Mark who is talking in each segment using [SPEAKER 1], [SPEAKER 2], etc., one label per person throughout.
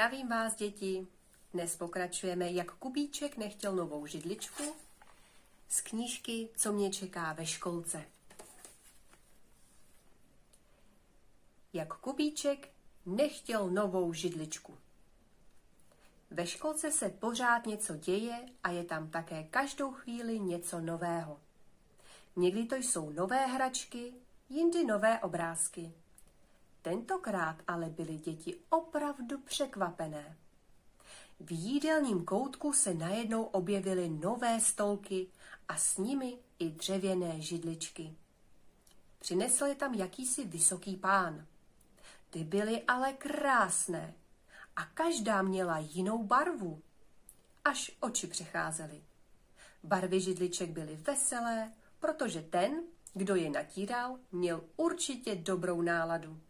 [SPEAKER 1] Zdravím vás, děti. Dnes pokračujeme, jak Kubíček nechtěl novou židličku z knížky Co mě čeká ve školce. Jak Kubíček nechtěl novou židličku. Ve školce se pořád něco děje a je tam také každou chvíli něco nového. Někdy to jsou nové hračky, jindy nové obrázky. Tentokrát ale byly děti opravdu překvapené. V jídelním koutku se najednou objevily nové stolky a s nimi i dřevěné židličky. Přinesl je tam jakýsi vysoký pán. Ty byly ale krásné a každá měla jinou barvu. Až oči přecházely. Barvy židliček byly veselé, protože ten, kdo je natíral, měl určitě dobrou náladu.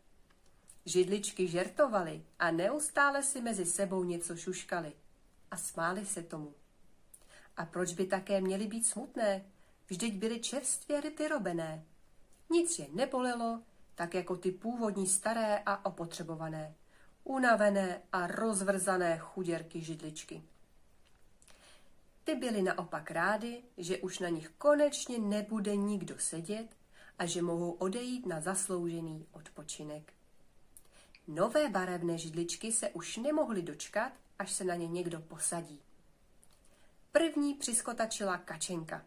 [SPEAKER 1] Židličky žertovaly a neustále si mezi sebou něco šuškali a smáli se tomu. A proč by také měly být smutné? Vždyť byly čerstvě vyrobené. Nic je nebolelo, tak jako ty původní staré a opotřebované, unavené a rozvrzané chuděrky židličky. Ty byly naopak rády, že už na nich konečně nebude nikdo sedět a že mohou odejít na zasloužený odpočinek. Nové barevné židličky se už nemohly dočkat, až se na ně někdo posadí. První přiskotačila kačenka.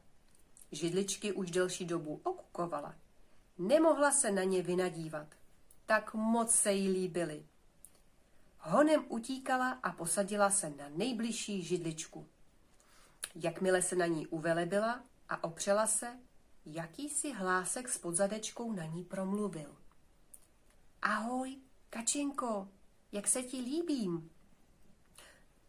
[SPEAKER 1] Židličky už delší dobu okukovala. Nemohla se na ně vynadívat. Tak moc se jí líbily. Honem utíkala a posadila se na nejbližší židličku. Jakmile se na ní uvelebila a opřela se, jakýsi hlásek s podzadečkou na ní promluvil. Ahoj, Kačenko, jak se ti líbím?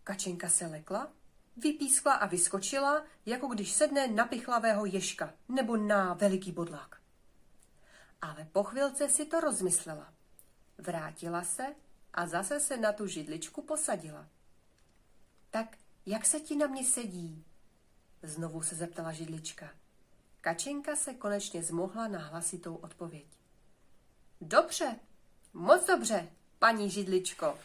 [SPEAKER 1] Kačenka se lekla, vypískla a vyskočila, jako když sedne na pichlavého ješka nebo na veliký bodlák. Ale po chvilce si to rozmyslela. Vrátila se a zase se na tu židličku posadila. Tak jak se ti na mě sedí? Znovu se zeptala židlička. Kačenka se konečně zmohla na hlasitou odpověď. Dobře, Moc dobře, paní židličko.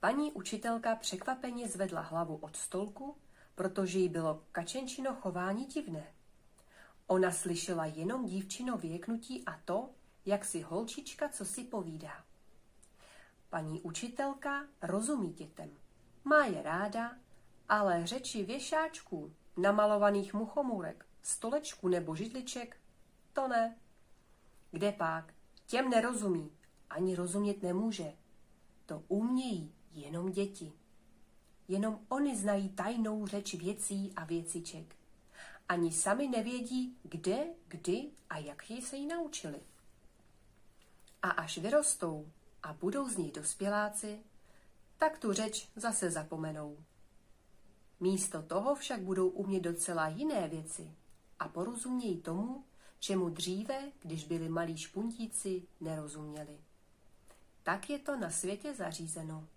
[SPEAKER 1] Paní učitelka překvapeně zvedla hlavu od stolku, protože jí bylo kačenčino chování divné. Ona slyšela jenom dívčino věknutí a to, jak si holčička co si povídá. Paní učitelka rozumí dětem. Má je ráda, ale řeči věšáčků, namalovaných muchomůrek, stolečků nebo židliček, to ne. Kde pak? Těm nerozumí, ani rozumět nemůže. To umějí jenom děti. Jenom oni znají tajnou řeč věcí a věciček. Ani sami nevědí, kde, kdy a jak ji se jí naučili. A až vyrostou a budou z nich dospěláci, tak tu řeč zase zapomenou. Místo toho však budou umět docela jiné věci a porozumějí tomu, čemu dříve, když byli malí špuntíci, nerozuměli. Tak je to na světě zařízeno.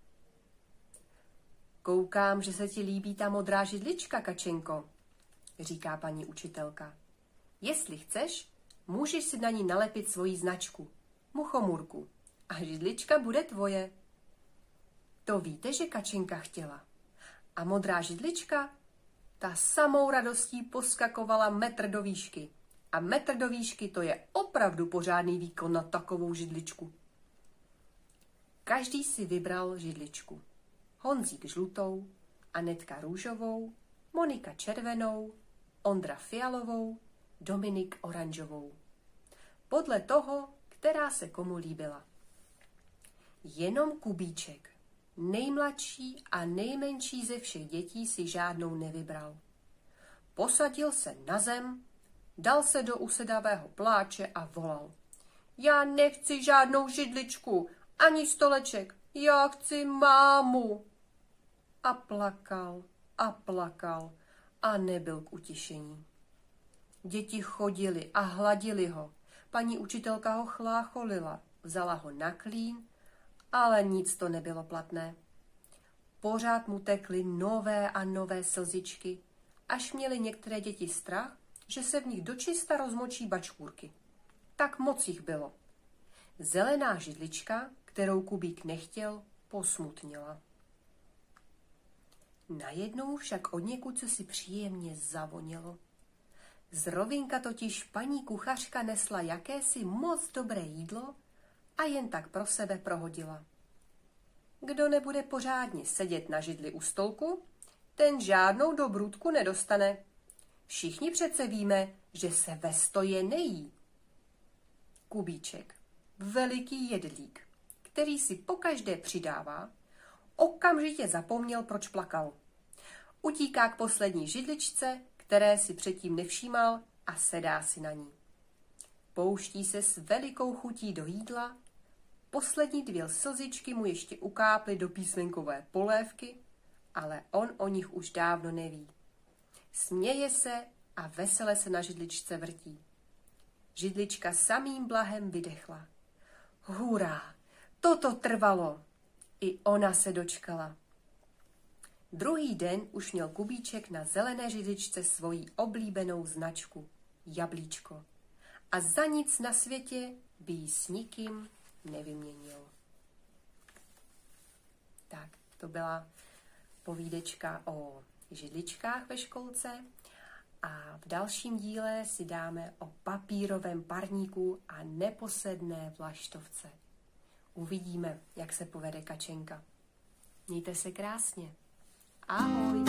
[SPEAKER 1] Koukám, že se ti líbí ta modrá židlička, Kačenko, říká paní učitelka. Jestli chceš, můžeš si na ní nalepit svoji značku, muchomurku, a židlička bude tvoje. To víte, že Kačenka chtěla. A modrá židlička, ta samou radostí poskakovala metr do výšky. A metr do výšky to je opravdu pořádný výkon na takovou židličku. Každý si vybral židličku. Honzík žlutou, Anetka růžovou, Monika červenou, Ondra fialovou, Dominik oranžovou. Podle toho, která se komu líbila. Jenom Kubíček, nejmladší a nejmenší ze všech dětí si žádnou nevybral. Posadil se na zem dal se do usedavého pláče a volal. Já nechci žádnou židličku, ani stoleček, já chci mámu. A plakal a plakal a nebyl k utišení. Děti chodili a hladili ho. Paní učitelka ho chlácholila, vzala ho na klín, ale nic to nebylo platné. Pořád mu tekly nové a nové slzičky, až měly některé děti strach, že se v nich dočista rozmočí bačkůrky. Tak moc jich bylo. Zelená židlička, kterou Kubík nechtěl, posmutnila. Najednou však od někud co si příjemně zavonělo. Z rovinka totiž paní kuchařka nesla jakési moc dobré jídlo a jen tak pro sebe prohodila. Kdo nebude pořádně sedět na židli u stolku, ten žádnou dobrůdku nedostane. Všichni přece víme, že se ve stoje nejí. Kubíček, veliký jedlík, který si pokaždé přidává, okamžitě zapomněl, proč plakal. Utíká k poslední židličce, které si předtím nevšímal a sedá si na ní. Pouští se s velikou chutí do jídla, poslední dvě slzičky mu ještě ukáply do písmenkové polévky, ale on o nich už dávno neví. Směje se a vesele se na židličce vrtí. Židlička samým blahem vydechla. Hurá, toto trvalo. I ona se dočkala. Druhý den už měl Kubíček na zelené židličce svoji oblíbenou značku jablíčko. A za nic na světě by ji s nikým nevyměnil. Tak, to byla povídečka o židličkách ve školce a v dalším díle si dáme o papírovém parníku a neposedné vlaštovce. Uvidíme, jak se povede kačenka. Mějte se krásně. Ahoj!